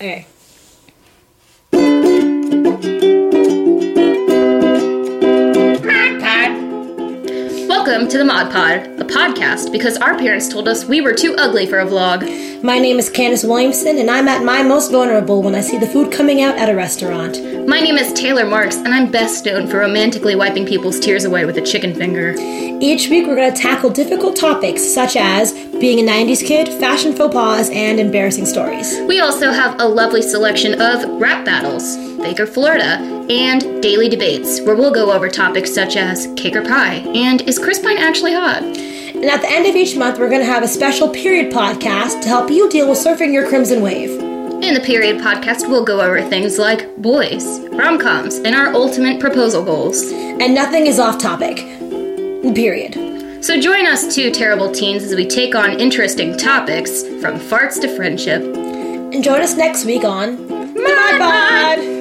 Okay. Welcome to the Mod Pod, a podcast because our parents told us we were too ugly for a vlog. My name is Candace Williamson, and I'm at my most vulnerable when I see the food coming out at a restaurant. My name is Taylor Marks, and I'm best known for romantically wiping people's tears away with a chicken finger. Each week, we're going to tackle difficult topics such as being a 90s kid, fashion faux pas, and embarrassing stories. We also have a lovely selection of rap battles, Baker, Florida, and daily debates, where we'll go over topics such as cake or pie, and is Chris Pine actually hot? And at the end of each month, we're going to have a special period podcast to help you deal with surfing your crimson wave. In the period podcast, we'll go over things like boys, rom coms, and our ultimate proposal goals. And nothing is off topic. Period. So join us, two terrible teens, as we take on interesting topics from farts to friendship. And join us next week on Mod Pod!